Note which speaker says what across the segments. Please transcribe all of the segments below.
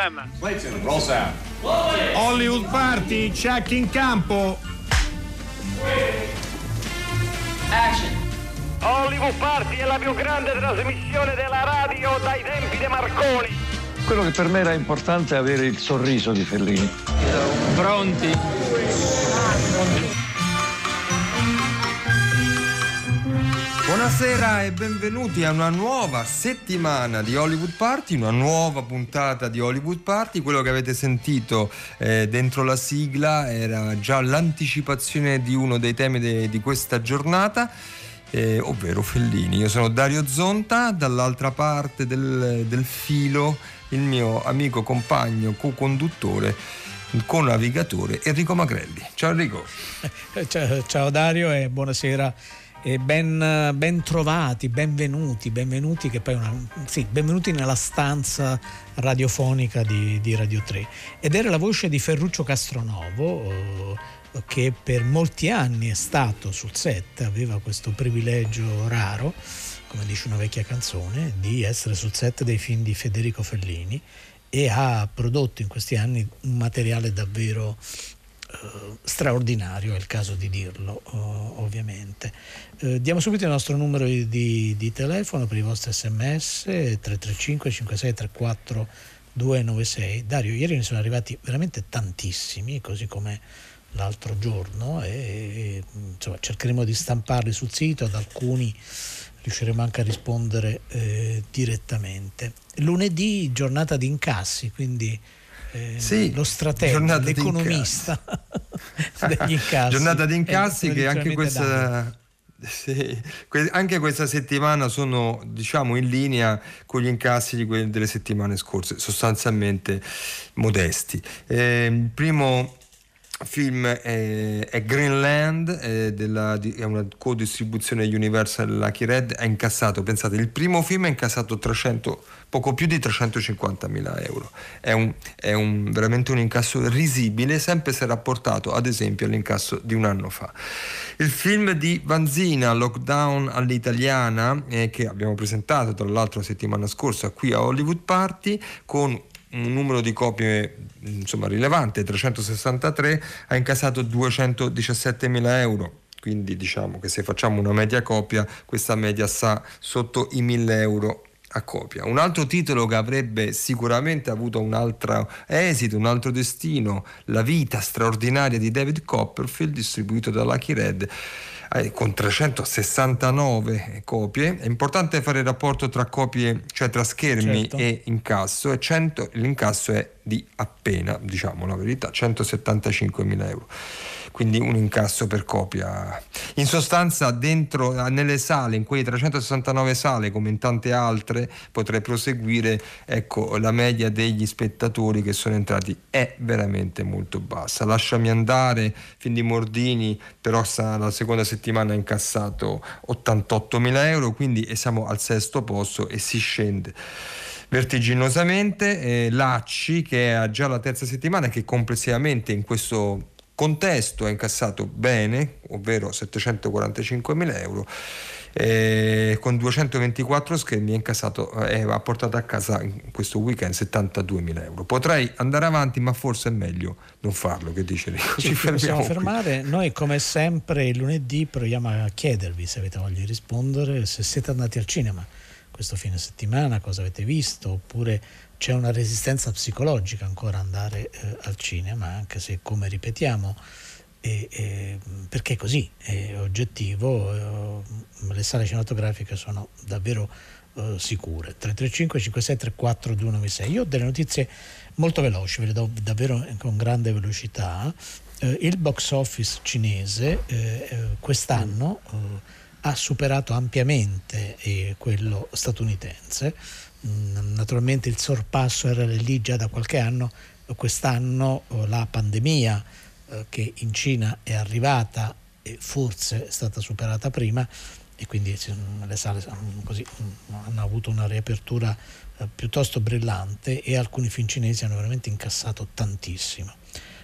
Speaker 1: Problem.
Speaker 2: Clayton, roll sound.
Speaker 3: Hollywood Party, check in campo.
Speaker 4: Action.
Speaker 1: Hollywood Party è la più grande trasmissione della radio dai tempi di Marconi.
Speaker 5: Quello che per me era importante è avere il sorriso di Fellini.
Speaker 4: Pronti?
Speaker 6: Buonasera e benvenuti a una nuova settimana di Hollywood Party, una nuova puntata di Hollywood Party. Quello che avete sentito eh, dentro la sigla era già l'anticipazione di uno dei temi de- di questa giornata. Eh, ovvero Fellini. Io sono Dario Zonta, dall'altra parte del, del filo il mio amico compagno, co-conduttore, co-navigatore Enrico Magrelli. Ciao Enrico.
Speaker 7: Ciao, ciao Dario e buonasera e ben, ben, trovati, benvenuti, benvenuti, una, sì, benvenuti nella stanza radiofonica di, di, Radio 3. Ed era la voce di Ferruccio Castronovo eh, che per molti anni è stato sul set, aveva questo privilegio raro, come dice una vecchia canzone, di essere sul set dei film di Federico Fellini e ha prodotto in questi anni un materiale davvero straordinario, è il caso di dirlo uh, ovviamente. Uh, diamo subito il nostro numero di, di, telefono per i vostri sms 335 5634 296. Dario, ieri ne sono arrivati veramente tantissimi, così come l'altro giorno e, e insomma, cercheremo di stamparli sul sito, ad alcuni riusciremo anche a rispondere eh, direttamente. Lunedì giornata di incassi, quindi eh,
Speaker 6: sì,
Speaker 7: lo stratega, l'economista degli incassi.
Speaker 6: Giornata di incassi che anche questa, sì, anche questa settimana sono diciamo in linea con gli incassi di quelle delle settimane scorse, sostanzialmente modesti. Eh, il primo film è, è Greenland, è, della, è una co-distribuzione Universal Lucky Red, ha incassato, pensate, il primo film ha incassato 300, poco più di 350 mila euro, è, un, è un, veramente un incasso risibile, sempre se rapportato ad esempio all'incasso di un anno fa. Il film di Vanzina, Lockdown all'italiana, eh, che abbiamo presentato tra l'altro la settimana scorsa qui a Hollywood Party, con un numero di copie insomma, rilevante, 363, ha incassato 217 mila euro. Quindi diciamo che se facciamo una media copia, questa media sta sotto i 1000 euro a copia. Un altro titolo che avrebbe sicuramente avuto un altro esito, un altro destino, La vita straordinaria di David Copperfield, distribuito da Lucky Red eh, con 369 copie. È importante fare il rapporto tra copie, cioè tra schermi certo. e incasso, e 100, l'incasso è di appena, diciamo la verità, 175 mila euro quindi un incasso per copia. In sostanza dentro, nelle sale, in quelle 369 sale come in tante altre, potrei proseguire, ecco la media degli spettatori che sono entrati è veramente molto bassa. Lasciami andare, fin di Mordini, però la seconda settimana ha incassato 88 mila euro, quindi siamo al sesto posto e si scende vertiginosamente. Eh, Lacci, che è già la terza settimana, che complessivamente in questo contesto ha incassato bene, ovvero 745 mila euro. Eh, con 224 schermi incassato, eh, ha portato a casa in questo weekend 72 mila euro. Potrei andare avanti, ma forse è meglio non farlo. Che dice Rico?
Speaker 7: Ci, Ci possiamo fermare. Noi, come sempre, il lunedì proviamo a chiedervi se avete voglia di rispondere, se siete andati al cinema questo fine settimana, cosa avete visto, oppure c'è una resistenza psicologica ancora andare eh, al cinema, anche se come ripetiamo, e, e, perché così, è oggettivo, eh, le sale cinematografiche sono davvero eh, sicure. 335 5634 296. Io ho delle notizie molto veloci, ve le do davvero con grande velocità. Eh, il box office cinese eh, eh, quest'anno ha superato ampiamente quello statunitense naturalmente il sorpasso era lì già da qualche anno, quest'anno oh, la pandemia eh, che in Cina è arrivata e forse è stata superata prima e quindi le sale così, mm, hanno avuto una riapertura eh, piuttosto brillante e alcuni film cinesi hanno veramente incassato tantissimo.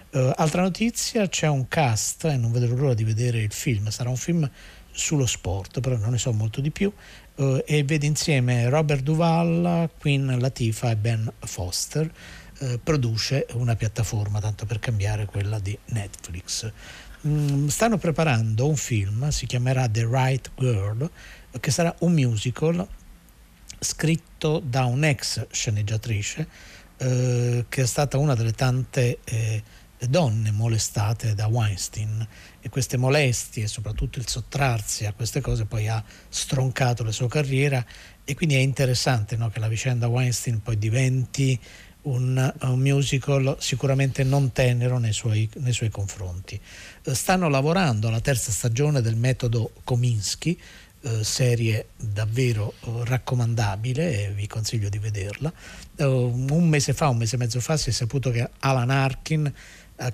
Speaker 7: Uh, altra notizia, c'è un cast e non vedo l'ora di vedere il film, sarà un film sullo sport, però non ne so molto di più, eh, e vede insieme Robert Duval, Queen Latifah e Ben Foster. Eh, produce una piattaforma, tanto per cambiare quella di Netflix. Mm, stanno preparando un film, si chiamerà The Right Girl, che sarà un musical scritto da un'ex sceneggiatrice eh, che è stata una delle tante eh, donne molestate da Weinstein e queste molestie soprattutto il sottrarsi a queste cose poi ha stroncato la sua carriera e quindi è interessante no, che la vicenda Weinstein poi diventi un, un musical sicuramente non tenero nei suoi, nei suoi confronti. Eh, stanno lavorando alla terza stagione del metodo Kominsky, eh, serie davvero eh, raccomandabile e vi consiglio di vederla. Un mese fa, un mese e mezzo fa si è saputo che Alan Arkin,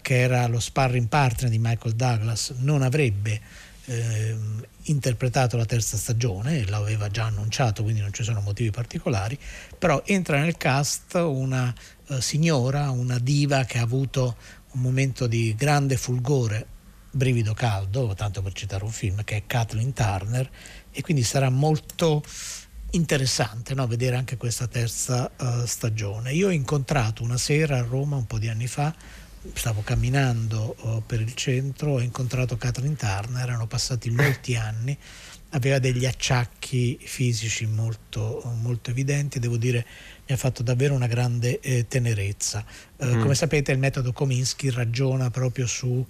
Speaker 7: che era lo sparring partner di Michael Douglas, non avrebbe eh, interpretato la terza stagione, l'aveva già annunciato, quindi non ci sono motivi particolari, però entra nel cast una eh, signora, una diva che ha avuto un momento di grande fulgore brivido caldo, tanto per citare un film, che è Kathleen Turner, e quindi sarà molto interessante no? vedere anche questa terza uh, stagione. Io ho incontrato una sera a Roma un po' di anni fa, stavo camminando uh, per il centro, ho incontrato Kathleen Turner, erano passati molti anni, aveva degli acciacchi fisici molto, molto evidenti, devo dire mi ha fatto davvero una grande eh, tenerezza. Uh, mm. Come sapete il metodo Kominsky ragiona proprio su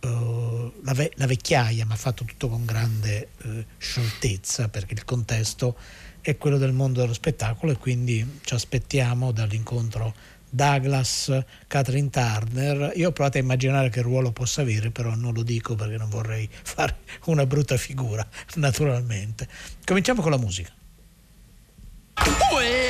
Speaker 7: Uh, la, ve- la, vecchiaia, ma fatto tutto con grande uh, scioltezza perché il contesto è quello del mondo dello spettacolo e quindi ci aspettiamo dall'incontro Douglas, Catherine Turner. Io ho provato a immaginare che ruolo possa avere, però non lo dico perché non vorrei fare una brutta figura, naturalmente. Cominciamo con la musica. Well,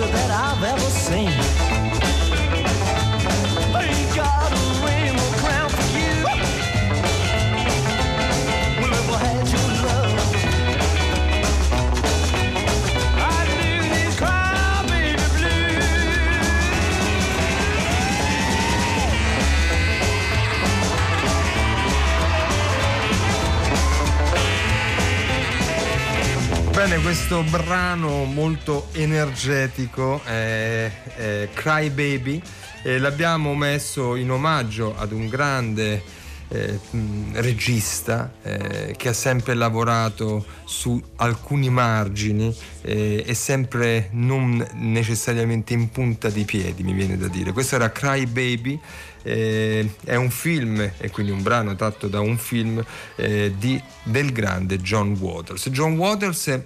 Speaker 7: tolerável ver é você.
Speaker 6: Bene, questo brano molto energetico è, è Cry Baby e l'abbiamo messo in omaggio ad un grande eh, regista eh, che ha sempre lavorato su alcuni margini eh, e sempre non necessariamente in punta di piedi, mi viene da dire. Questo era Cry Baby eh, è un film, e quindi un brano tratto da un film eh, di, del grande John Waters. John Waters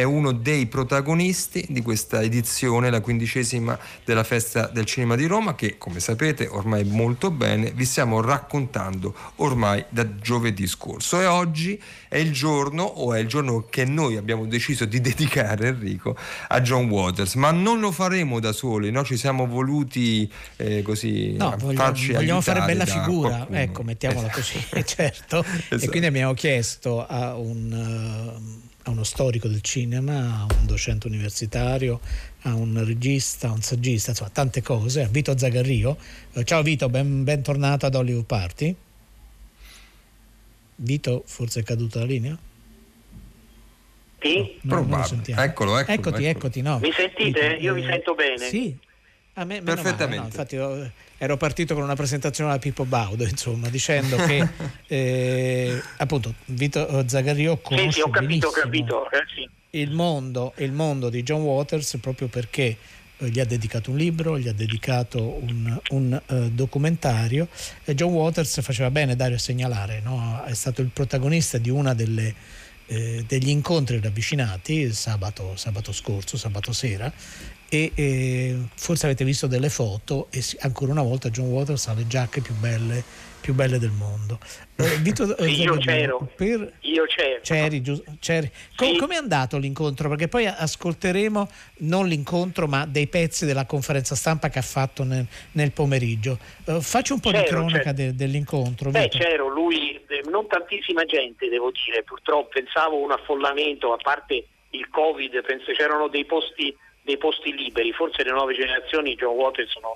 Speaker 6: è uno dei protagonisti di questa edizione, la quindicesima della Festa del Cinema di Roma, che come sapete ormai molto bene vi stiamo raccontando ormai da giovedì scorso. E oggi è il giorno, o è il giorno che noi abbiamo deciso di dedicare, Enrico, a John Waters, ma non lo faremo da soli, no? ci siamo voluti eh, così
Speaker 7: no, vogliamo, vogliamo fare bella figura, qualcuno. ecco, mettiamola così, certo. esatto. E quindi abbiamo chiesto a un... Uh, a uno storico del cinema, a un docente universitario, a un regista, a un saggista, insomma tante cose, a Vito Zagarrio. Eh, ciao Vito, ben, bentornato ad Hollywood Party. Vito, forse è caduta la linea?
Speaker 2: Sì?
Speaker 6: No, Probabile. Eccolo, eccolo,
Speaker 7: eccoti,
Speaker 6: eccolo.
Speaker 7: eccoti, no.
Speaker 2: Mi sentite? Vito, Io vi sento bene.
Speaker 7: Sì, a me,
Speaker 6: Perfettamente.
Speaker 7: Male, no, infatti ero, ero partito con una presentazione alla Pippo Baudo, insomma, dicendo che eh, appunto Vito Zagario conosce
Speaker 2: sì, sì, ho capito, ho capito. Eh, sì.
Speaker 7: il, mondo, il mondo di John Waters proprio perché eh, gli ha dedicato un libro, gli ha dedicato un, un uh, documentario e John Waters faceva bene Dario a segnalare, no? è stato il protagonista di una delle eh, degli incontri ravvicinati sabato, sabato scorso, sabato sera e eh, forse avete visto delle foto e ancora una volta John Waters ha le giacche più belle, più belle del mondo.
Speaker 2: Eh, Vito, eh, io c'ero, per... io c'ero.
Speaker 7: C'eri, c'eri. Com- sì. Come è andato l'incontro? Perché poi ascolteremo non l'incontro ma dei pezzi della conferenza stampa che ha fatto nel, nel pomeriggio. Uh, faccio un po' c'ero, di cronaca de- dell'incontro.
Speaker 2: Beh, Vito. c'ero, lui, non tantissima gente devo dire, purtroppo pensavo un affollamento, a parte il Covid, penso c'erano dei posti dei posti liberi, forse le nuove generazioni John Waters non,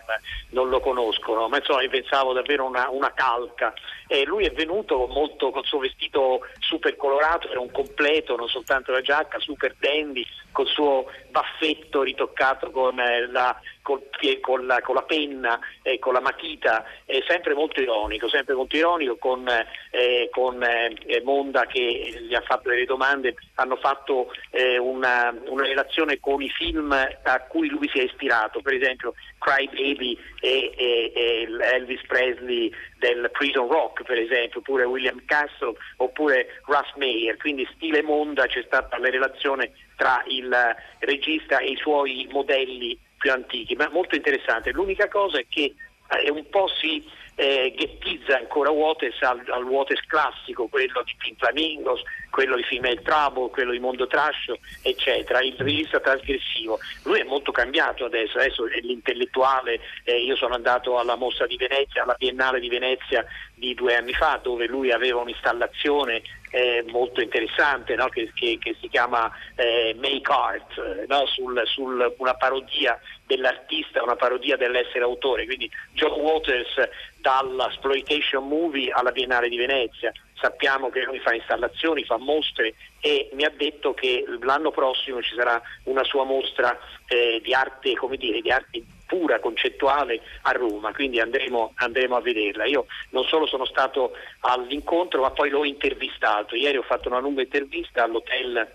Speaker 2: non lo conoscono, ma insomma pensavo davvero una, una calca. E lui è venuto molto col suo vestito super colorato, era un completo, non soltanto la giacca, super dandy, col suo baffetto ritoccato con eh, la, col, con, la, con la, penna e con la matita, è sempre molto ironico, sempre molto ironico con, eh, con eh, Monda che gli ha fatto delle domande, hanno fatto eh, una, una, relazione con i film a cui lui si è ispirato, per esempio Cry Baby e, e, e Elvis Presley del Prison Rock per esempio, oppure William Castle oppure Russ Meyer, quindi stile Monda c'è stata la relazione tra il regista e i suoi modelli più antichi, ma molto interessante. L'unica cosa è che eh, un po' si eh, ghettizza ancora Waters al, al Waters classico, quello di Pink Flamingos, quello di Female Trouble, quello di Mondo Trash, eccetera, il regista trasgressivo. Lui è molto cambiato adesso, adesso è l'intellettuale, eh, io sono andato alla mostra di Venezia, alla Biennale di Venezia di due anni fa, dove lui aveva un'installazione eh, molto interessante no? che, che, che, si chiama eh, Make Art, no? sul, sul, una parodia dell'artista, una parodia dell'essere autore, quindi John Waters dall'exploitation movie alla Biennale di Venezia. Sappiamo che lui fa installazioni, fa mostre e mi ha detto che l'anno prossimo ci sarà una sua mostra eh, di arte, come dire, di arte pura, concettuale a Roma, quindi andremo, andremo, a vederla. Io non solo sono stato all'incontro, ma poi l'ho intervistato. Ieri ho fatto una lunga intervista all'hotel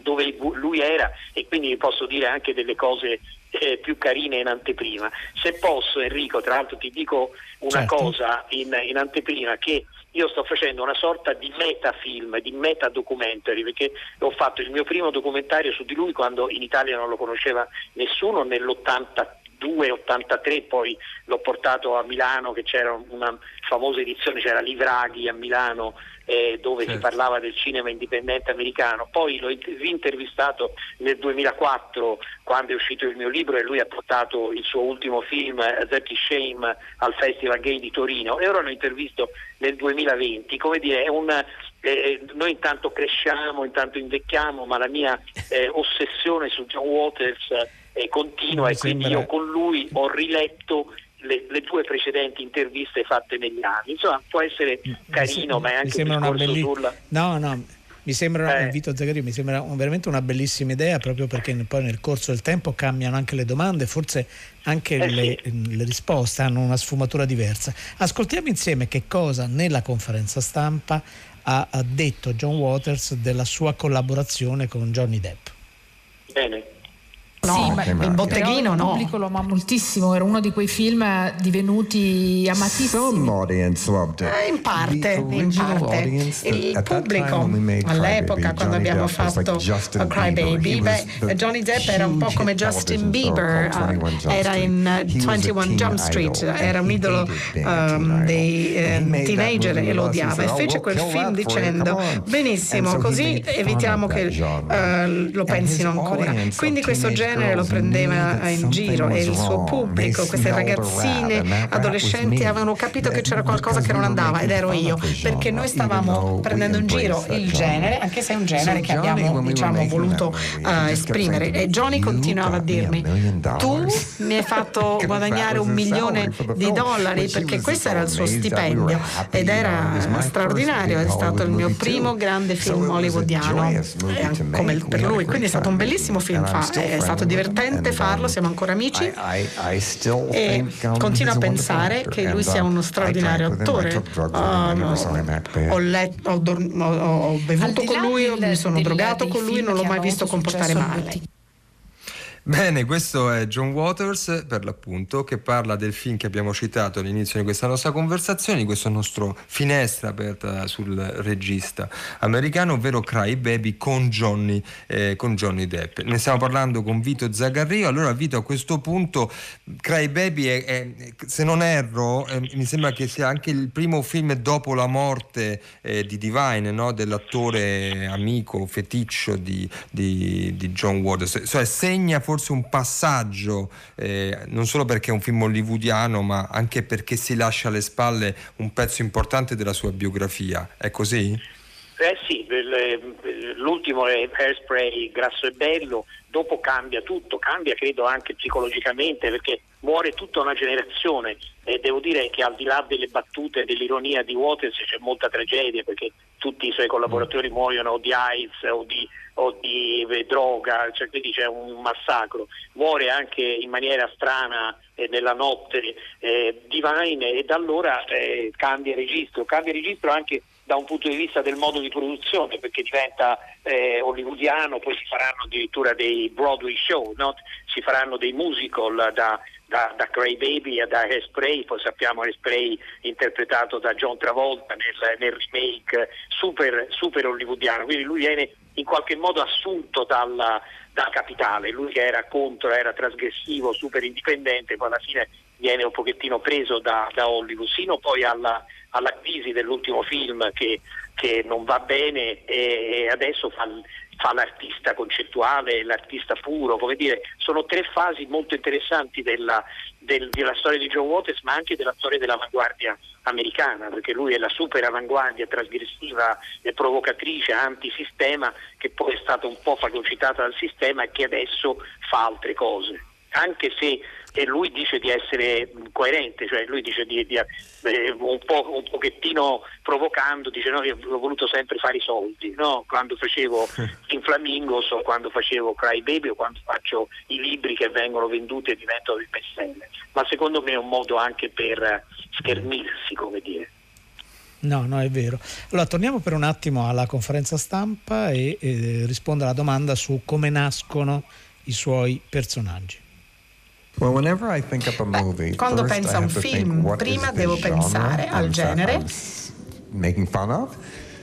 Speaker 2: dove lui era e quindi posso dire anche delle cose eh, più carine in anteprima. Se posso Enrico, tra l'altro ti dico una certo. cosa in, in, anteprima che io sto facendo una sorta di metafilm, di metadocumentary, perché ho fatto il mio primo documentario su di lui quando in Italia non lo conosceva nessuno nell'83 83 poi l'ho portato a Milano che c'era una famosa edizione, c'era Livraghi a Milano eh, dove certo. si parlava del cinema indipendente americano, poi l'ho rintervistato nel 2004 quando è uscito il mio libro e lui ha portato il suo ultimo film Dirty Shame al Festival Gay di Torino. E ora l'ho intervisto nel 2020, come dire, una, eh, eh, noi intanto cresciamo, intanto invecchiamo, ma la mia eh, ossessione su John Waters eh, continua e quindi io con lui ho riletto le, le, due precedenti interviste fatte negli anni. Insomma, può essere carino, mi, ma è anche un discorso belli... sulla...
Speaker 7: No, no, mi sembra, eh. Vito Zagario, mi sembra veramente una bellissima idea proprio perché poi nel corso del tempo cambiano anche le domande, forse anche eh le, sì. le, risposte hanno una sfumatura diversa. Ascoltiamo insieme che cosa nella conferenza stampa ha, ha detto John Waters della sua collaborazione con Johnny Depp.
Speaker 2: Bene.
Speaker 8: No, sì, ma il botteghino no.
Speaker 9: Il pubblico lo ama moltissimo, era uno di quei film divenuti amatissimi.
Speaker 8: Eh, in parte, in parte. Il pubblico all'epoca quando abbiamo fatto Cry Baby, beh, Johnny Depp era un po' come Justin Bieber, uh, era in 21 Jump Street, era un idolo um, dei uh, teenager e lo odiava. e fece quel film dicendo benissimo, così evitiamo che uh, lo pensino ancora. Quindi questo genere genere lo prendeva in giro e il suo pubblico, queste ragazzine, adolescenti avevano capito che c'era qualcosa che non andava ed ero io, perché noi stavamo prendendo in giro il genere, anche se è un genere che abbiamo diciamo, voluto uh, esprimere. E Johnny continuava a dirmi, tu mi hai fatto guadagnare un milione di dollari perché questo era il suo stipendio ed era straordinario, è stato il mio primo grande film hollywoodiano, come per lui, quindi è stato un bellissimo film, fa, è stato stato divertente farlo, siamo ancora amici e continuo a pensare che lui sia uno straordinario attore. ho, letto, ho, ho bevuto con lui, mi sono drogato con lui, non l'ho mai visto comportare male.
Speaker 6: Bene, questo è John Waters per l'appunto che parla del film che abbiamo citato all'inizio di questa nostra conversazione, di questo nostro finestra aperta sul regista americano, ovvero Cry Baby con Johnny, eh, con Johnny Depp. Ne stiamo parlando con Vito Zagarrio. Allora Vito a questo punto Cry Baby è, è, se non erro, eh, mi sembra che sia anche il primo film dopo la morte eh, di Divine, no? dell'attore amico, feticcio di, di, di John Waters. Cioè segna forse forse un passaggio, eh, non solo perché è un film hollywoodiano, ma anche perché si lascia alle spalle un pezzo importante della sua biografia. È così?
Speaker 2: Eh sì, l'ultimo è Hairspray, Grasso e Bello, dopo cambia tutto, cambia credo anche psicologicamente perché muore tutta una generazione e devo dire che al di là delle battute e dell'ironia di Waters c'è molta tragedia perché tutti i suoi collaboratori muoiono o di AIDS o di o di eh, droga, cioè, quindi c'è un massacro. Muore anche in maniera strana eh, nella notte eh, Divine e da allora eh, cambia registro, cambia registro anche da un punto di vista del modo di produzione perché diventa eh, hollywoodiano, poi si faranno addirittura dei Broadway show, no? si faranno dei musical da, da, da Cray Baby a da Hairspray, poi sappiamo Hairspray interpretato da John Travolta nel, nel remake super, super hollywoodiano, quindi lui viene in qualche modo assunto dalla, dalla capitale, lui che era contro, era trasgressivo, super indipendente, poi alla fine viene un pochettino preso da, da Hollywood, sino poi alla, alla, crisi dell'ultimo film che, che non va bene e adesso fa, fa, l'artista concettuale, l'artista puro, come dire, sono tre fasi molto interessanti della, del, della storia di John Waters ma anche della storia dell'avanguardia americana, perché lui è la super avanguardia trasgressiva e provocatrice antisistema che poi è stata un po' fagocitata dal sistema e che adesso fa altre cose. Anche se e lui dice di essere coerente, cioè lui dice di, di eh, un, po', un pochettino provocando, dice no, io ho voluto sempre fare i soldi, no? quando facevo In Flamingos o quando facevo Cry Baby o quando faccio i libri che vengono venduti e diventano il bestseller, ma secondo me è un modo anche per schermirsi, come dire.
Speaker 7: No, no, è vero. Allora, torniamo per un attimo alla conferenza stampa e eh, rispondo alla domanda su come nascono i suoi personaggi.
Speaker 8: Beh, quando penso a un film, prima devo pensare al genere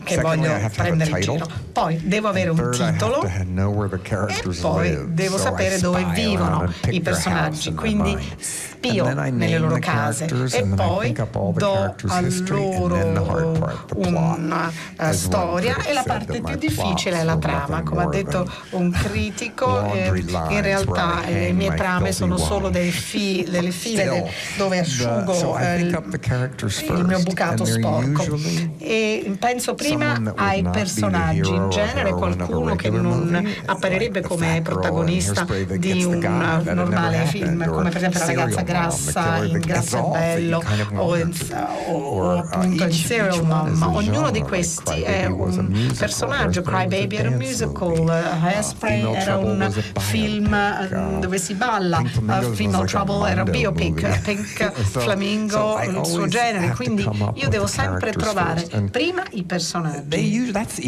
Speaker 8: che voglio prendere in giro. Poi devo avere un titolo e poi devo sapere dove vivono i personaggi, quindi spio nelle loro case. e poi do a loro una storia e la parte più difficile è la trama. Come ha detto un critico, eh, in realtà le mie trame sono solo fi- delle file dove asciugo eh, il mio bucato sporco. e penso prima prima ai personaggi, in genere qualcuno che non apparirebbe come protagonista di un normale film, come per esempio la ragazza grassa in Grasso e Bello o, o, o appunto in Serial Mom, ognuno di questi è un personaggio. Cry Baby era un musical, Hairspray era un film dove si balla, Female Trouble era un biopic, Pink Flamingo il suo genere, quindi io devo sempre trovare prima i personaggi personaggi.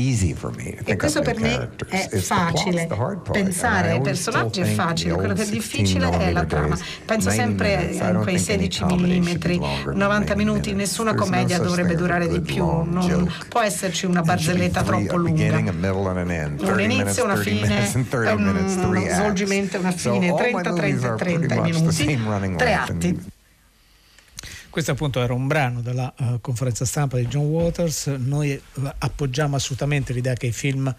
Speaker 8: E questo per me è facile. Pensare ai personaggi è facile, quello che è difficile è la trama. Penso sempre in quei 16 mm, 90 minuti, nessuna commedia dovrebbe durare di più, non può esserci una barzelletta troppo lunga. Un inizio, una fine, uno svolgimento una fine, 30, 30, 30 minuti, tre atti.
Speaker 7: Questo appunto era un brano della uh, conferenza stampa di John Waters. Noi uh, appoggiamo assolutamente l'idea che i film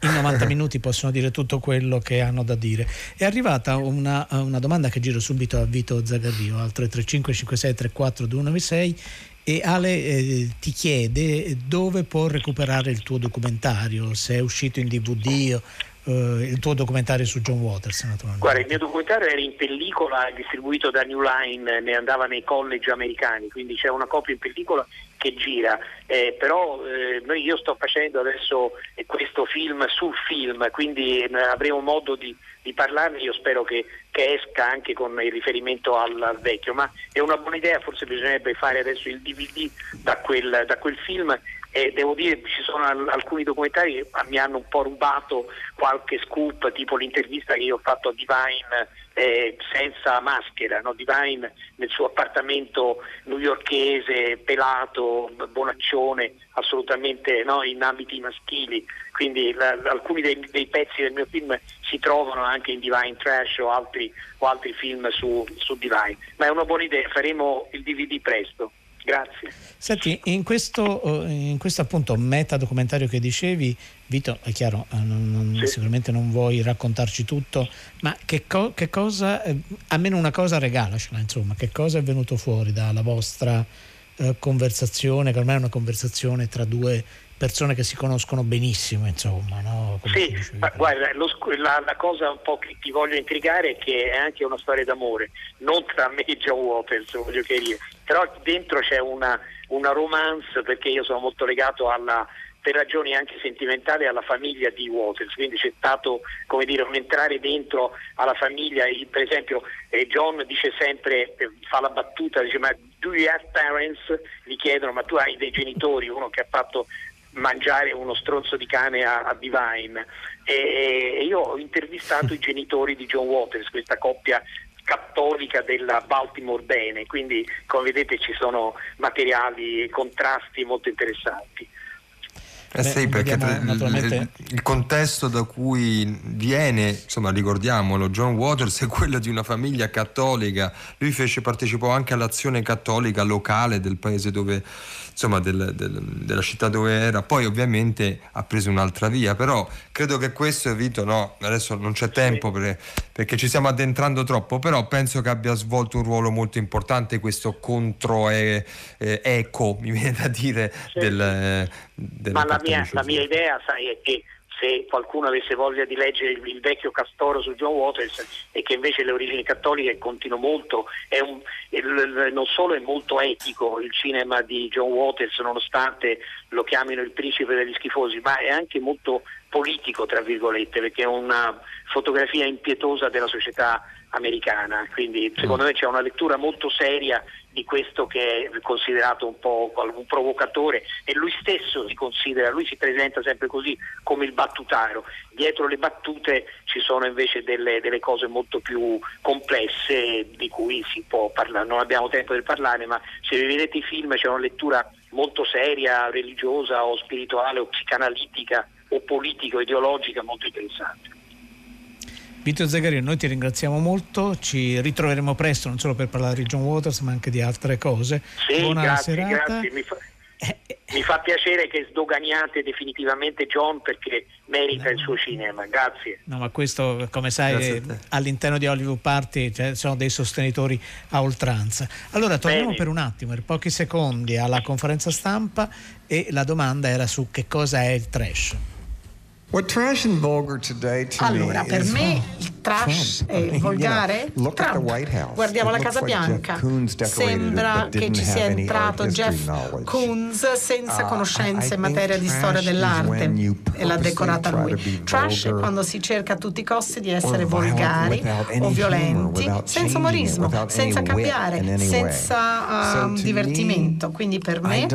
Speaker 7: in 90 minuti possono dire tutto quello che hanno da dire. È arrivata una, una domanda che giro subito a Vito Zagarrio al 335 56 34 296 e Ale eh, ti chiede dove può recuperare il tuo documentario, se è uscito in DVD eh, il tuo documentario su John Waters naturalmente.
Speaker 2: Guarda, il mio documentario era in pellicola, distribuito da New Line, ne andava nei college americani, quindi c'è una copia in pellicola che gira, eh, però eh, noi, io sto facendo adesso questo film sul film, quindi eh, avremo modo di, di parlarne, io spero che, che, esca anche con il riferimento al, al, vecchio, ma è una buona idea, forse bisognerebbe fare adesso il DVD da quel, da quel film e devo dire che ci sono alcuni documentari che mi hanno un po' rubato qualche scoop, tipo l'intervista che io ho fatto a Divine eh, senza maschera, no? Divine nel suo appartamento newyorkese, pelato, bonaccione, assolutamente no? in abiti maschili, quindi la, alcuni dei, dei, pezzi del mio film si trovano anche in Divine Trash o altri, o altri film su, su Divine, ma è una buona idea, faremo il DVD presto. Grazie.
Speaker 7: Senti, in questo, eh, in questo appunto metadocumentario che dicevi, Vito, è chiaro, eh, non, non, sì. sicuramente non vuoi raccontarci tutto, ma che, co- che cosa, eh, almeno una cosa regalacela, insomma, che cosa è venuto fuori dalla vostra eh, conversazione, che ormai è una conversazione tra due persone che si conoscono benissimo, insomma. No?
Speaker 2: sì, ma guarda, lo, la, la, cosa un po' che ti voglio intrigare è che è anche una storia d'amore, non tra me e John Waters, voglio dire, però dentro c'è una, una romance perché io sono molto legato alla per ragioni anche sentimentali alla famiglia di Waters, quindi c'è stato come dire, un entrare dentro alla famiglia, per esempio eh, John dice sempre, eh, fa la battuta, dice ma do you have parents? Gli chiedono ma tu hai dei genitori, uno che ha fatto mangiare uno stronzo di cane a, a Divine e, e, io ho intervistato i genitori di John Waters, questa coppia cattolica della Baltimore Bene, quindi come vedete ci sono materiali e contrasti molto interessanti.
Speaker 6: Eh sì, perché naturalmente... il, contesto da cui viene, insomma ricordiamolo, John Waters è quello di una famiglia cattolica, lui fece, partecipò anche all'azione cattolica locale del paese dove insomma, del, del, della città dove era, poi ovviamente ha preso un'altra via, però credo che questo, Vito, no, adesso non c'è tempo per, perché ci stiamo addentrando troppo, però penso che abbia svolto un ruolo molto importante questo contro eh, eh, eco, mi viene da dire, sì. del, eh,
Speaker 2: Ma la mia, la mia idea, sai, è che se qualcuno avesse voglia di leggere il, il, vecchio Castoro su John Waters e che invece le origini cattoliche continuano molto, un, il, non solo è molto etico il cinema di John Waters nonostante lo chiamino il principe degli schifosi, ma è anche molto politico, tra virgolette, perché è una fotografia impietosa della società americana, quindi secondo me c'è una lettura molto seria di questo che è considerato un po' un provocatore e lui stesso si considera, lui si presenta sempre così come il battutaro, dietro le battute ci sono invece delle, delle cose molto più complesse di cui si può parlare, non abbiamo tempo di parlare, ma se vedete i film c'è una lettura molto seria, religiosa o spirituale o psicanalitica o politico-ideologica molto interessante.
Speaker 7: Vito Zagario, noi ti ringraziamo molto, ci ritroveremo presto non solo per parlare di John Waters ma anche di altre cose.
Speaker 2: Sì, Buona grazie, serata. Grazie. Mi, fa, mi fa piacere che sdoganiate definitivamente John perché merita no, il suo cinema, grazie.
Speaker 7: No, ma questo, come sai, all'interno di Hollywood Party cioè, sono dei sostenitori a oltranza. Allora, torniamo Bene. per un attimo, per pochi secondi, alla conferenza stampa e la domanda era su che cosa è il trash.
Speaker 8: Allora, per me il trash e volgare? Trump. Guardiamo la Casa Bianca. Sembra che ci sia entrato Jeff Koons senza conoscenze in materia di storia dell'arte e l'ha decorata lui. Trash è quando si cerca a tutti i costi di essere volgari o violenti, senza umorismo, senza cambiare, senza uh, divertimento. Quindi per me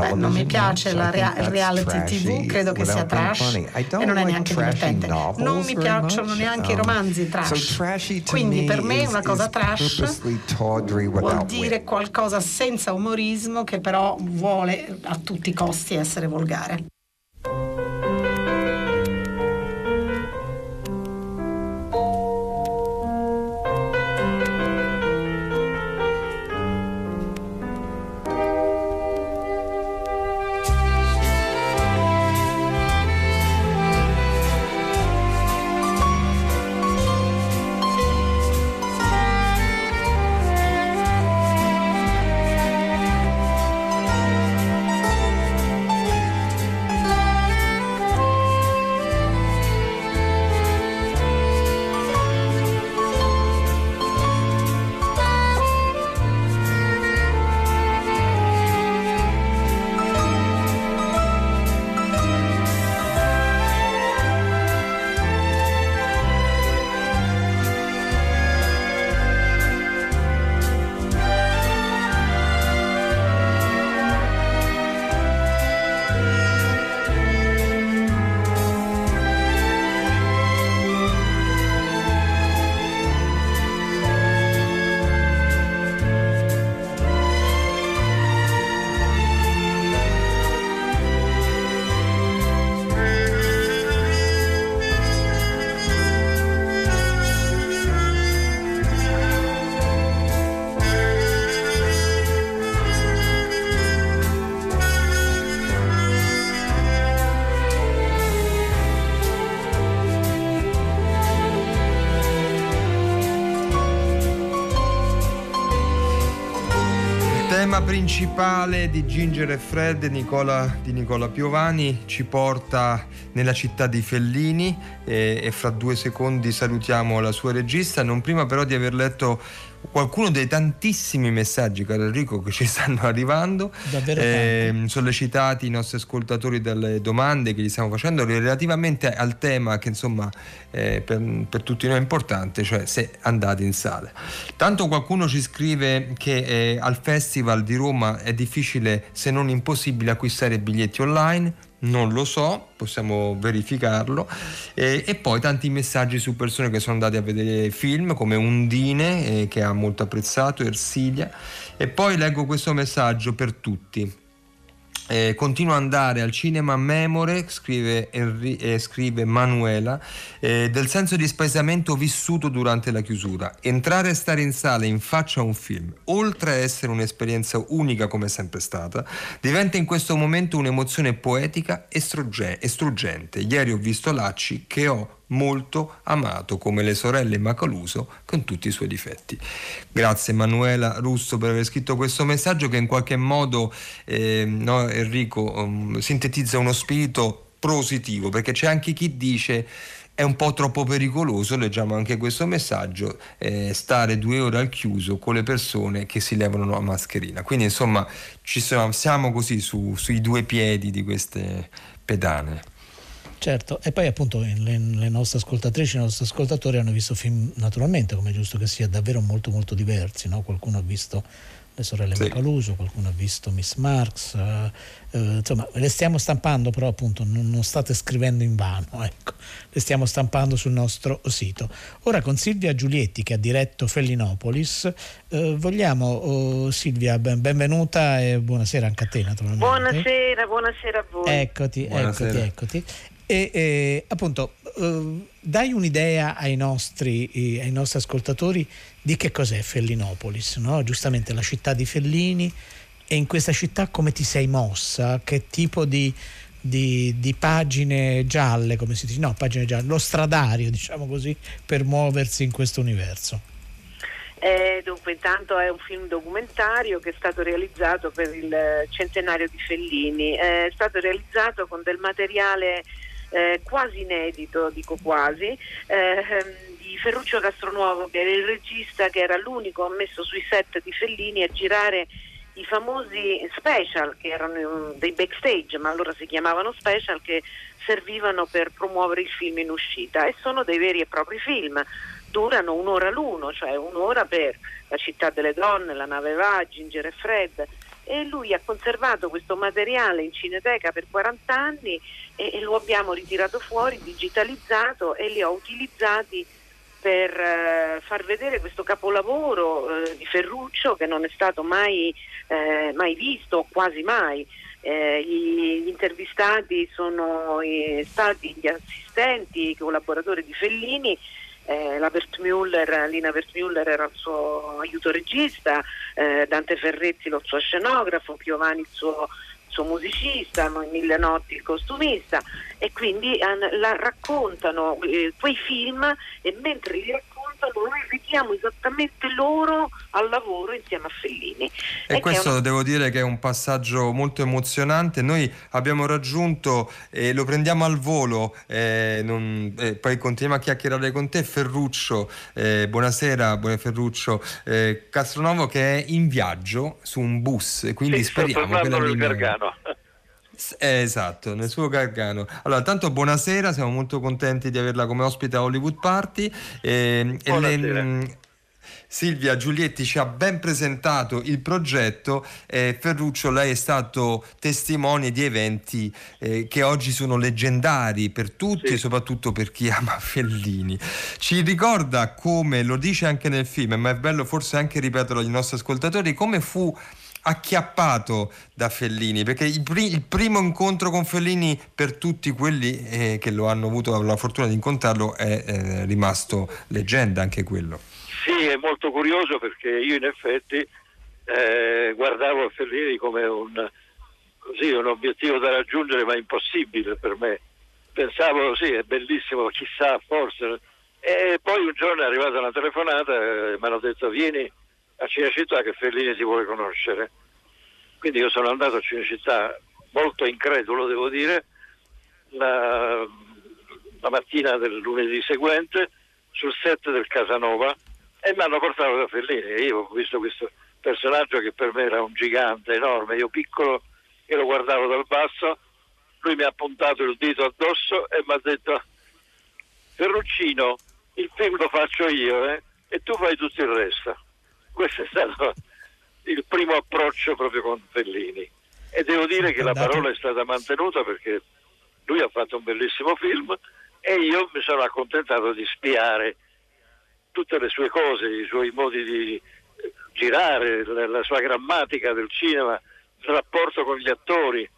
Speaker 8: beh, non mi piace la rea- reality TV, credo che sia trash e non è neanche divertente. Non mi piacciono neanche i romanzi trash. Quindi per me una cosa trash vuol dire qualcosa senza umorismo che però vuole a tutti i costi essere volgare.
Speaker 6: Principale di Ginger e Fred Nicola, di Nicola Piovani ci porta nella città di Fellini e, e fra due secondi salutiamo la sua regista, non prima però di aver letto qualcuno dei tantissimi messaggi, caro Enrico, che ci stanno arrivando,
Speaker 7: eh,
Speaker 6: sollecitati i nostri ascoltatori dalle domande che gli stiamo facendo relativamente al tema che insomma eh, per, per, tutti noi è importante, cioè se andate in sala. Tanto qualcuno ci scrive che eh, al Festival di Roma è difficile se non impossibile acquistare biglietti online, non lo so, possiamo verificarlo. E, e, poi tanti messaggi su persone che sono andate a vedere film come Undine, eh, che ha molto apprezzato, Ersilia. E poi leggo questo messaggio per tutti. Eh, continuo ad andare al cinema memore, scrive, Henry, eh, scrive Manuela, eh, del senso di spaesamento vissuto durante la chiusura. Entrare e stare in sala in faccia a un film, oltre a essere un'esperienza unica come è sempre stata, diventa in questo momento un'emozione poetica e struggente. Ieri ho visto Lacci che ho molto amato come le sorelle Macaluso con tutti i suoi difetti. Grazie Emanuela Russo per aver scritto questo messaggio che in qualche modo eh, no, Enrico um, sintetizza uno spirito positivo perché c'è anche chi dice è un po' troppo pericoloso, leggiamo anche questo messaggio, eh, stare due ore al chiuso con le persone che si levano la mascherina. Quindi insomma ci siamo, siamo così su, sui due piedi di queste pedane.
Speaker 7: Certo, e poi appunto le, le, nostre ascoltatrici, i nostri ascoltatori hanno visto film naturalmente, come è giusto che sia, davvero molto molto diversi, no? qualcuno ha visto le sorelle sì. Macaluso, qualcuno ha visto Miss Marx, uh, uh, insomma le stiamo stampando però appunto non, non, state scrivendo in vano, ecco, le stiamo stampando sul nostro sito. Ora con Silvia Giulietti che ha diretto Fellinopolis, uh, vogliamo oh, Silvia ben, benvenuta e buonasera anche a te naturalmente.
Speaker 10: Buonasera, buonasera a voi.
Speaker 7: Eccoti, buonasera. eccoti, eccoti. E eh, appunto eh, dai un'idea ai nostri, eh, ai nostri, ascoltatori di che cos'è Fellinopolis, no? giustamente la città di Fellini e in questa città come ti sei mossa, che tipo di, di, di pagine gialle, come si dice, no, pagine gialle, lo stradario diciamo così, per muoversi in questo universo.
Speaker 10: Eh, dunque, intanto è un film documentario che è stato realizzato per il centenario di Fellini, è stato realizzato con del materiale eh, quasi inedito, dico quasi, eh, di Ferruccio Castronuovo, che era il regista che era l'unico ammesso sui set di Fellini a girare i famosi special che erano dei backstage, ma allora si chiamavano special, che servivano per promuovere il film in uscita e sono dei veri e propri film. Durano un'ora l'uno, cioè un'ora per La città delle donne, La nave va, Ginger e Fred. E lui ha conservato questo materiale in cineteca per 40 anni e, e lo abbiamo ritirato fuori, digitalizzato e li ho utilizzati per eh, far vedere questo capolavoro eh, di Ferruccio che non è stato mai, eh, mai visto, quasi mai. Eh, gli intervistati sono eh, stati gli assistenti, i collaboratori di Fellini, eh, la Müller, Lina Wertmüller era il suo aiuto regista, eh, Dante Ferretti lo suo scenografo, Piovani il suo, suo musicista, Mille Notti il costumista. E quindi eh, la, raccontano eh, quei film e mentre li raccontano noi vediamo esattamente loro al lavoro insieme a Fellini.
Speaker 6: E, e questo una... devo dire che è un passaggio molto emozionante. Noi abbiamo raggiunto e eh, lo prendiamo al volo, eh, non, eh, poi continuiamo a chiacchierare con te, Ferruccio. Buonasera, buon Ferruccio. Castronovo che è in viaggio su un bus, quindi
Speaker 11: sì,
Speaker 6: speriamo che la linea...
Speaker 11: Gargano.
Speaker 6: Eh, esatto, nel suo Gargano. Allora, tanto buonasera, siamo molto contenti di averla come ospite a Hollywood Party. Eh, e le, mm, Silvia Giulietti ci ha ben presentato il progetto. Eh, Ferruccio, lei è stato testimone di eventi eh, che oggi sono leggendari per tutti sì. e soprattutto per chi ama Fellini. Ci ricorda come, lo dice anche nel film, ma è bello forse anche ripeterlo agli nostri ascoltatori, come fu acchiappato da Fellini, perché il, pri- il, primo incontro con Fellini per tutti quelli eh, che lo hanno avuto la fortuna di incontrarlo è eh, rimasto leggenda anche quello.
Speaker 11: Sì, è molto curioso perché io in effetti eh, guardavo Fellini come un, così, un obiettivo da raggiungere ma impossibile per me. Pensavo sì, è bellissimo, chissà, forse. E poi un giorno è arrivata una telefonata e mi hanno detto vieni a Cinecittà che Fellini si vuole conoscere. Quindi io sono andato a Cinecittà molto incredulo, devo dire, la, la mattina del lunedì seguente sul set del Casanova e mi hanno portato da Fellini. Io ho visto questo personaggio che per me era un gigante enorme, io piccolo e lo guardavo dal basso, lui mi ha puntato il dito addosso e mi ha detto Ferruccino, il film lo faccio io eh, e tu fai tutto il resto questo è stato il primo approccio proprio con Fellini e devo dire che la parola è stata mantenuta perché lui ha fatto un bellissimo film e io mi sono accontentato di spiare tutte le sue cose, i suoi modi di girare, la sua grammatica del cinema, il rapporto con gli attori,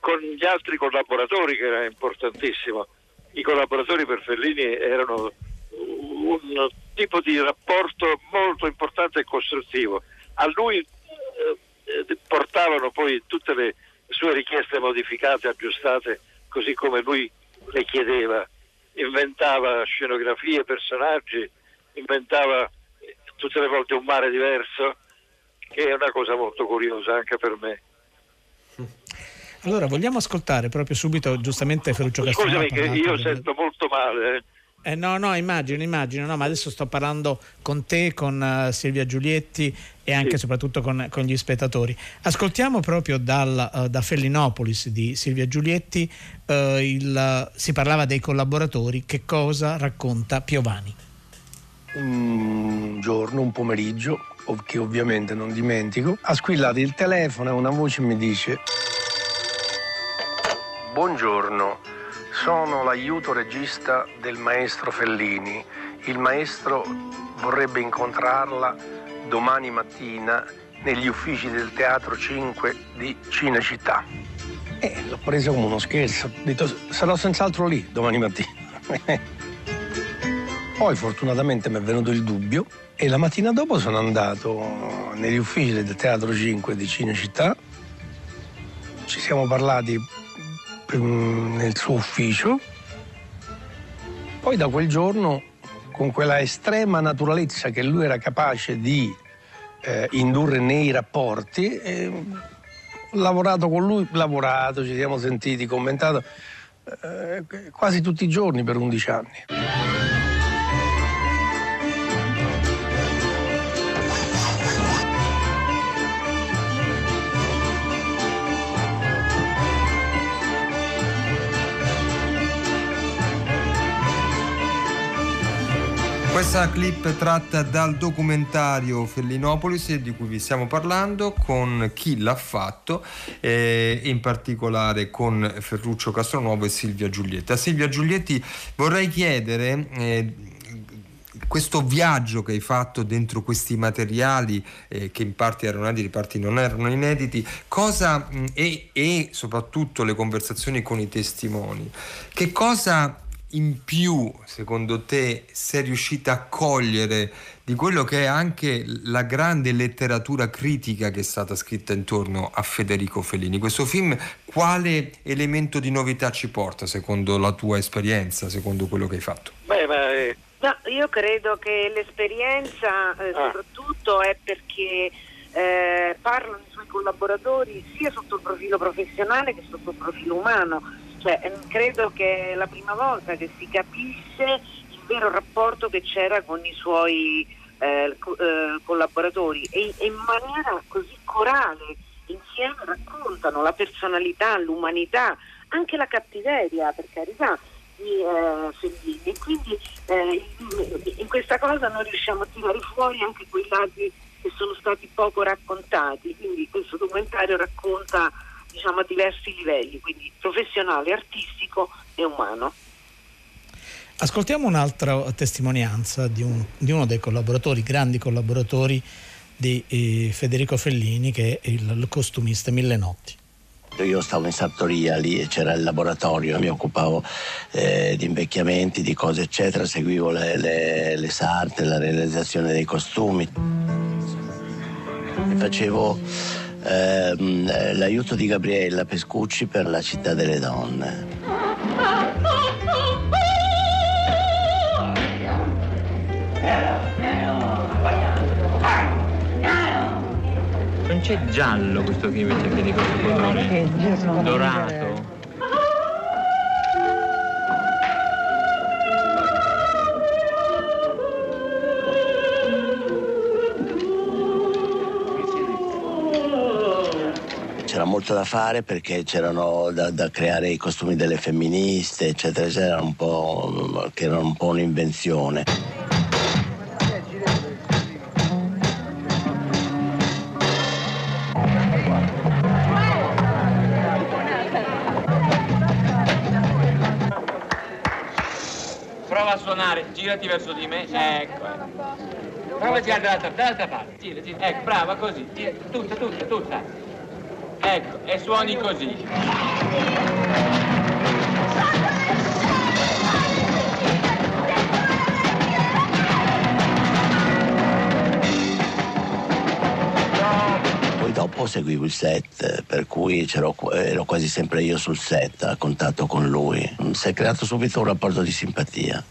Speaker 11: con gli altri collaboratori che era importantissimo. I collaboratori per Fellini erano un tipo di rapporto molto importante e costruttivo. A lui eh, portavano poi tutte le sue richieste modificate, aggiustate, così come lui le chiedeva. Inventava scenografie, personaggi, inventava tutte le volte un mare diverso, che è una cosa molto curiosa anche per me.
Speaker 7: Allora, vogliamo ascoltare proprio subito, giustamente Ferruccio Castellano.
Speaker 11: Scusami che io sento molto male. Eh.
Speaker 7: No, no, immagino, immagino, no, ma adesso sto parlando con te, con uh, Silvia Giulietti e anche e sì. soprattutto con, con, gli spettatori. Ascoltiamo proprio dal, uh, da Fellinopolis di Silvia Giulietti, uh, il, si parlava dei collaboratori, che cosa racconta Piovani.
Speaker 12: Un giorno, un pomeriggio, che ovviamente non dimentico, ha squillato il telefono e una voce mi dice Buongiorno, sono l'aiuto regista del maestro Fellini. Il maestro vorrebbe incontrarla domani mattina negli uffici del Teatro 5 di Cinecittà. E l'ho preso come uno scherzo, ho detto sarò senz'altro lì domani mattina. Poi fortunatamente mi è venuto il dubbio e la mattina dopo sono andato negli uffici del Teatro 5 di Cinecittà. Ci siamo parlati nel suo ufficio. Poi da quel giorno, con quella estrema naturalezza che lui era capace di eh, indurre nei rapporti, eh, ho lavorato con lui, lavorato, ci siamo sentiti, commentato. eh, quasi tutti i giorni per 11 anni.
Speaker 6: Questa clip tratta dal documentario Fellinopolis di cui vi stiamo parlando con chi l'ha fatto eh, in particolare con Ferruccio Castronuovo e Silvia Giulietti. A Silvia Giulietti vorrei chiedere eh, questo viaggio che hai fatto dentro questi materiali eh, che in parte erano inediti, in parte non erano inediti, cosa mh, e, e soprattutto le conversazioni con i testimoni, che cosa in più, secondo te, sei riuscita a cogliere di quello che è anche la grande letteratura critica che è stata scritta intorno a Federico Fellini? Questo film quale elemento di novità ci porta, secondo la tua esperienza, secondo quello che hai fatto?
Speaker 10: Beh, ma, eh... no, io credo che l'esperienza eh, ah. soprattutto è perché eh, parlano i suoi collaboratori sia sotto il profilo professionale che sotto il profilo umano cioè, ehm, credo che è la prima volta che si capisce il vero rapporto che c'era con i suoi eh, eh, collaboratori e, e in maniera così corale insieme raccontano la personalità, l'umanità, anche la cattiveria, per carità, di eh, Fellini. Quindi eh, in questa cosa noi riusciamo a tirare fuori anche quei lati che sono stati poco raccontati. Quindi questo documentario racconta diciamo, a diversi livelli, quindi professionale, artistico e umano.
Speaker 7: Ascoltiamo un'altra testimonianza di, un, di uno dei collaboratori, grandi collaboratori di eh, Federico Fellini, che è il, il costumista Mille Notti.
Speaker 13: Io stavo in sartoria lì e c'era il laboratorio, mi occupavo eh, di invecchiamenti, di cose eccetera, seguivo le, le, le sarte, la realizzazione dei costumi. E facevo ehm, l'aiuto di Gabriella Pescucci per la città delle donne.
Speaker 4: Non c'è giallo questo film invece che di questo colore? Dorato.
Speaker 13: Molto da fare perché c'erano da, da creare i costumi delle femministe, eccetera, eccetera, un che erano un po' un'invenzione.
Speaker 4: Prova a suonare, girati verso di me, ecco. Prova a girare dall'altra, dall'altra parte, gira, gira, ecco, brava, così, gira, tutta, tutta, tutta. Ecco, e suoni così.
Speaker 13: Poi dopo seguivo il set, per cui ero quasi sempre io sul set, a contatto con lui. Si è creato subito un rapporto di simpatia.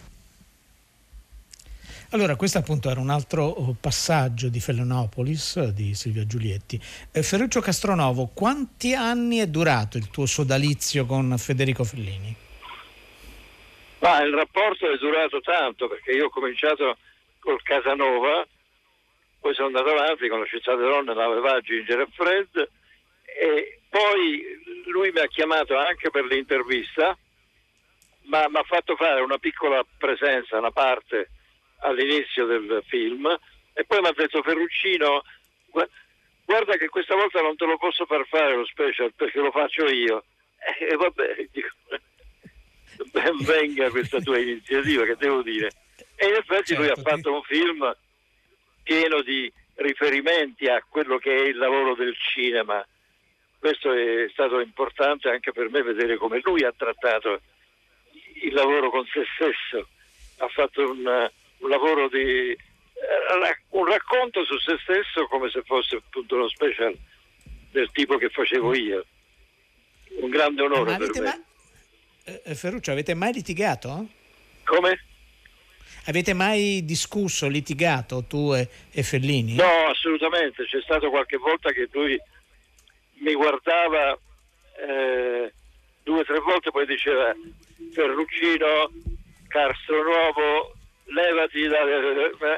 Speaker 7: Allora, questo appunto era un altro oh, passaggio di Felenopolis di Silvia Giulietti. Eh, Ferruccio Castronovo, quanti anni è durato il tuo sodalizio con Federico Fellini?
Speaker 11: Ma il rapporto è durato tanto perché io ho cominciato col Casanova, poi sono andato avanti con la città delle donne, l'aveva Ginger e Fred e poi lui mi ha chiamato anche per l'intervista, ma mi ha fatto fare una piccola presenza, una parte all'inizio del film e poi mi ha detto Ferruccino guarda che questa volta non te lo posso far fare lo special perché lo faccio io. E vabbè dico, ben venga questa tua iniziativa che devo dire? E in effetti certo, lui ha certo, fatto un film pieno di riferimenti a quello che è il lavoro del cinema. Questo è stato importante anche per me vedere come lui ha trattato il lavoro con se stesso. Ha fatto un, un lavoro di eh, un racconto su se stesso come se fosse appunto uno special del tipo che facevo io. Un grande onore per me. Ma...
Speaker 7: Eh, eh, Ferruccio, avete mai litigato?
Speaker 11: Come?
Speaker 7: Avete mai discusso, litigato tu e, e Fellini?
Speaker 11: No, assolutamente. C'è stato qualche volta che lui mi guardava eh, due o tre volte poi diceva Ferruccino, Castro Nuovo, levati da,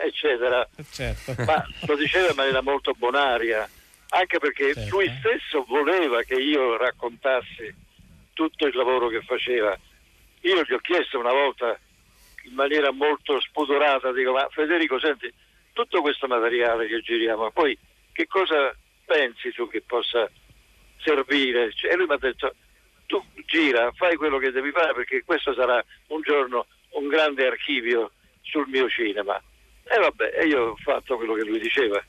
Speaker 11: eccetera. Certo. Ma lo diceva in maniera molto bonaria, anche perché certo. lui stesso voleva che io raccontassi tutto il lavoro che faceva. Io gli ho chiesto una volta in maniera molto spudorata, dico, ma Federico, senti, tutto questo materiale che giriamo, poi che cosa pensi tu che possa servire? Cioè, e lui mi ha detto, tu gira, fai quello che devi fare perché questo sarà un giorno un grande archivio sul mio cinema. E vabbè, io ho fatto quello che lui diceva.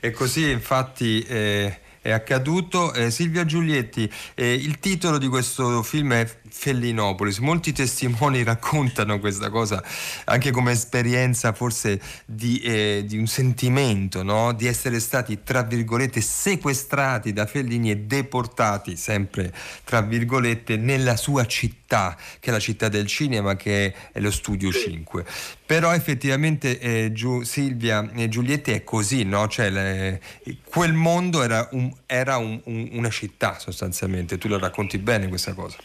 Speaker 6: E così infatti eh, è accaduto. Eh, Silvia Giulietti, eh, il titolo di questo film è Fellinopolis. Molti testimoni raccontano questa cosa anche come esperienza forse di, eh, di un sentimento, no? di essere stati tra virgolette sequestrati da Fellini e deportati sempre tra virgolette nella sua città, che è la città del cinema, che è lo Studio 5. Però effettivamente eh, Giu, Silvia e Giulietti è così, no? cioè, le, quel mondo era, un, era un, un, una città sostanzialmente, tu la racconti bene questa cosa.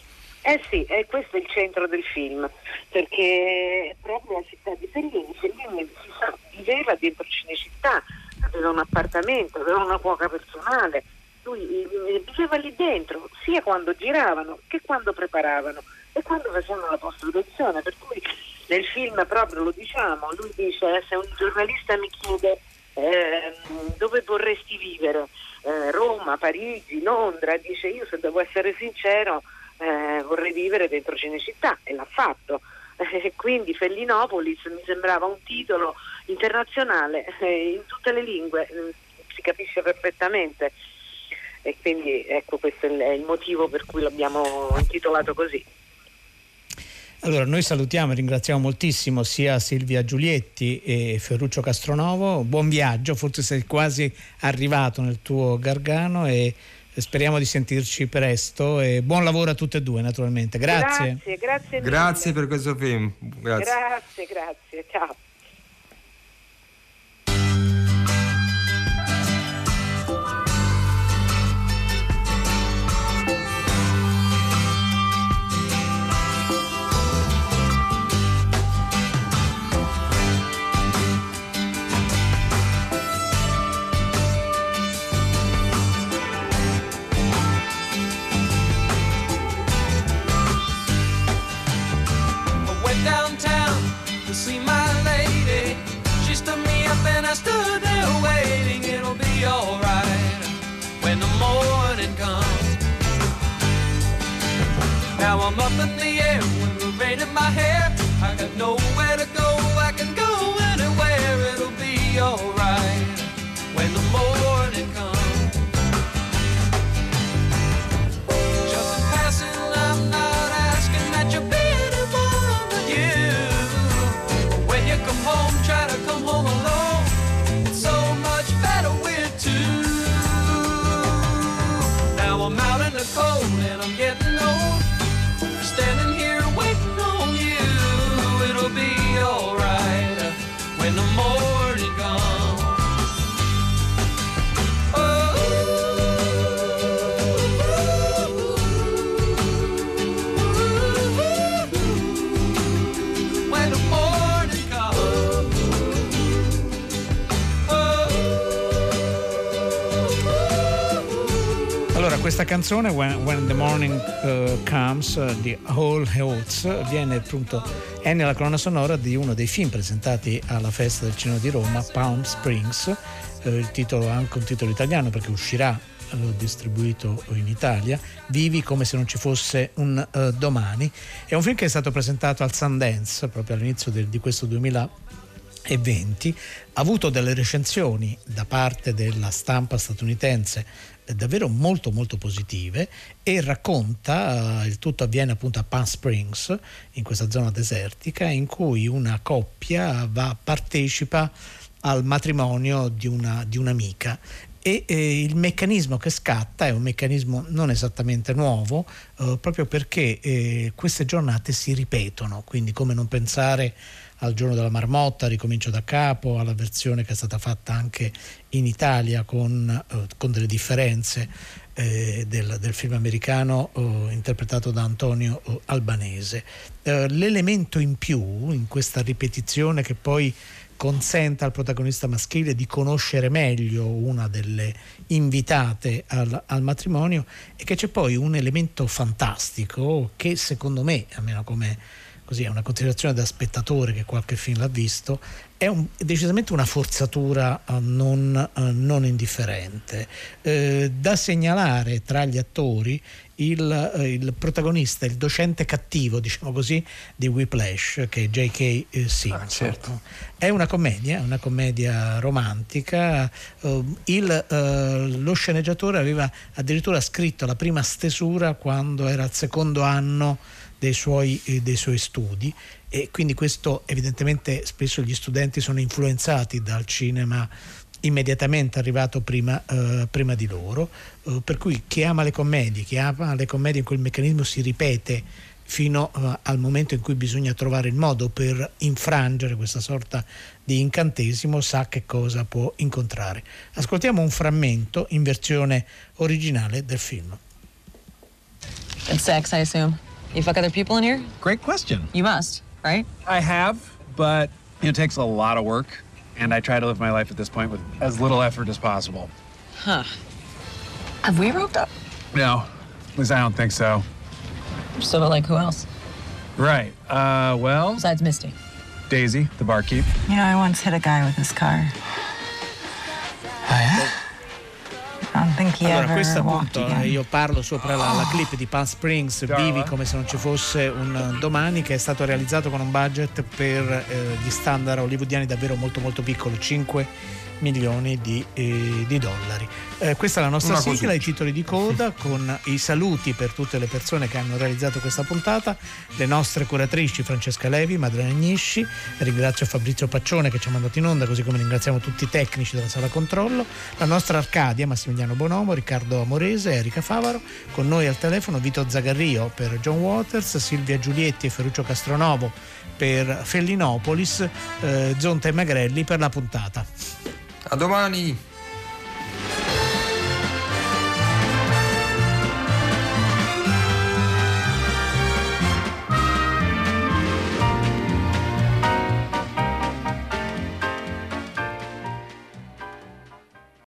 Speaker 10: Eh sì, e questo è il centro del film, perché proprio la città di Fellini, Fellini viveva dentro Cinecittà, aveva un appartamento, aveva una cuoca personale, lui viveva lì dentro, sia quando giravano che quando preparavano e quando facevano la post-produzione, per cui nel film proprio lo diciamo, lui dice eh, se un giornalista mi chiede eh, dove vorresti vivere, eh, Roma, Parigi, Londra, dice io se devo essere sincero eh, vorrei vivere dentro Cinecittà e l'ha fatto. Eh, quindi Fellinopolis mi sembrava un titolo internazionale eh, in tutte le lingue, si capisce perfettamente e quindi ecco questo è il motivo per cui l'abbiamo intitolato così.
Speaker 7: Allora, noi salutiamo e ringraziamo moltissimo sia Silvia Giulietti e Ferruccio Castronovo. Buon viaggio, forse sei quasi arrivato nel tuo Gargano e speriamo di sentirci presto e buon lavoro a tutte e due naturalmente. Grazie.
Speaker 10: Grazie, grazie,
Speaker 6: grazie per questo film.
Speaker 10: Grazie, grazie, grazie. ciao.
Speaker 14: I stood there waiting, it'll be alright when the morning comes. Now I'm up in the air with a rain in my hair. I got nowhere to
Speaker 7: go. Questa canzone, When, When the Morning uh, Comes, uh, di Hall Oates, viene appunto, è nella colonna sonora di uno dei film presentati alla Festa del Cinema di Roma, Palm Springs. Uh, il titolo ha anche un titolo italiano perché uscirà distribuito in Italia, Vivi come se non ci fosse un uh, domani. È un film che è stato presentato al Sundance proprio all'inizio del, di questo 2020, ha avuto delle recensioni da parte della stampa statunitense davvero molto molto positive e racconta, uh, il tutto avviene appunto a Palm Springs, in questa zona desertica, in cui una coppia va, partecipa al matrimonio di, una, di un'amica e eh, il meccanismo che scatta è un meccanismo non esattamente nuovo, eh, proprio perché eh, queste giornate si ripetono, quindi come non pensare al giorno della marmotta, ricomincio da capo, alla versione che è stata fatta anche in Italia con, eh, con delle differenze eh, del, del, film americano eh, interpretato da Antonio Albanese. L'elemento in più in questa ripetizione che poi consenta al protagonista maschile di conoscere meglio una delle invitate al, al, matrimonio e che c'è poi un elemento fantastico che secondo me, almeno come così, è una considerazione da spettatore che qualche film l'ha visto, è, un, decisamente una forzatura uh, non, uh, non, indifferente. Eh, da segnalare tra gli attori il, uh, il, protagonista, il docente cattivo, diciamo così, di Whiplash, che è J.K. Eh, Simpson. Ah, certo. È una commedia, una commedia romantica. Il, lo sceneggiatore aveva addirittura scritto la prima stesura quando era al secondo anno dei suoi, eh, dei suoi studi e quindi questo evidentemente spesso gli studenti sono influenzati dal cinema immediatamente arrivato prima, eh, prima di loro, eh, per cui chi ama le commedie, chi ama le commedie in cui il meccanismo si ripete fino uh, al momento in cui bisogna trovare il modo per infrangere questa sorta di incantesimo sa che cosa può incontrare. Ascoltiamo un frammento in versione originale del film.
Speaker 15: It's sex, I assume. You fuck other people in here?
Speaker 16: Great question.
Speaker 15: You must, right?
Speaker 16: I have, but it takes a lot of work, and I try to live my life at this point with as little effort as possible.
Speaker 15: Huh. Have we roped up?
Speaker 16: No, at least I don't think so.
Speaker 15: So, like, who else?
Speaker 16: Right. Uh, well.
Speaker 15: Besides Misty.
Speaker 16: Daisy, the barkeep.
Speaker 17: You know, I once hit a guy with his car.
Speaker 7: Allora, questa appunto eh, io parlo sopra la, la, clip di Palm Springs, Vivi come se non ci fosse un domani, che è stato realizzato con un budget per eh, gli standard hollywoodiani davvero molto molto piccolo, 5 milioni di, eh, di dollari. Eh, questa è la nostra Una sigla, così. i titoli di coda con i saluti per tutte le persone che hanno realizzato questa puntata, le nostre curatrici Francesca Levi, Madrena Agnisci, ringrazio Fabrizio Paccione che ci ha mandato in onda, così come ringraziamo tutti i tecnici della sala controllo, la nostra Arcadia, Massimiliano Bonomo, Riccardo Amorese, Erika Favaro, con noi al telefono Vito Zagarrio per John Waters, Silvia Giulietti e Ferruccio Castronovo per Fellinopolis, eh, Zonta e Magrelli per la puntata.
Speaker 6: A domani!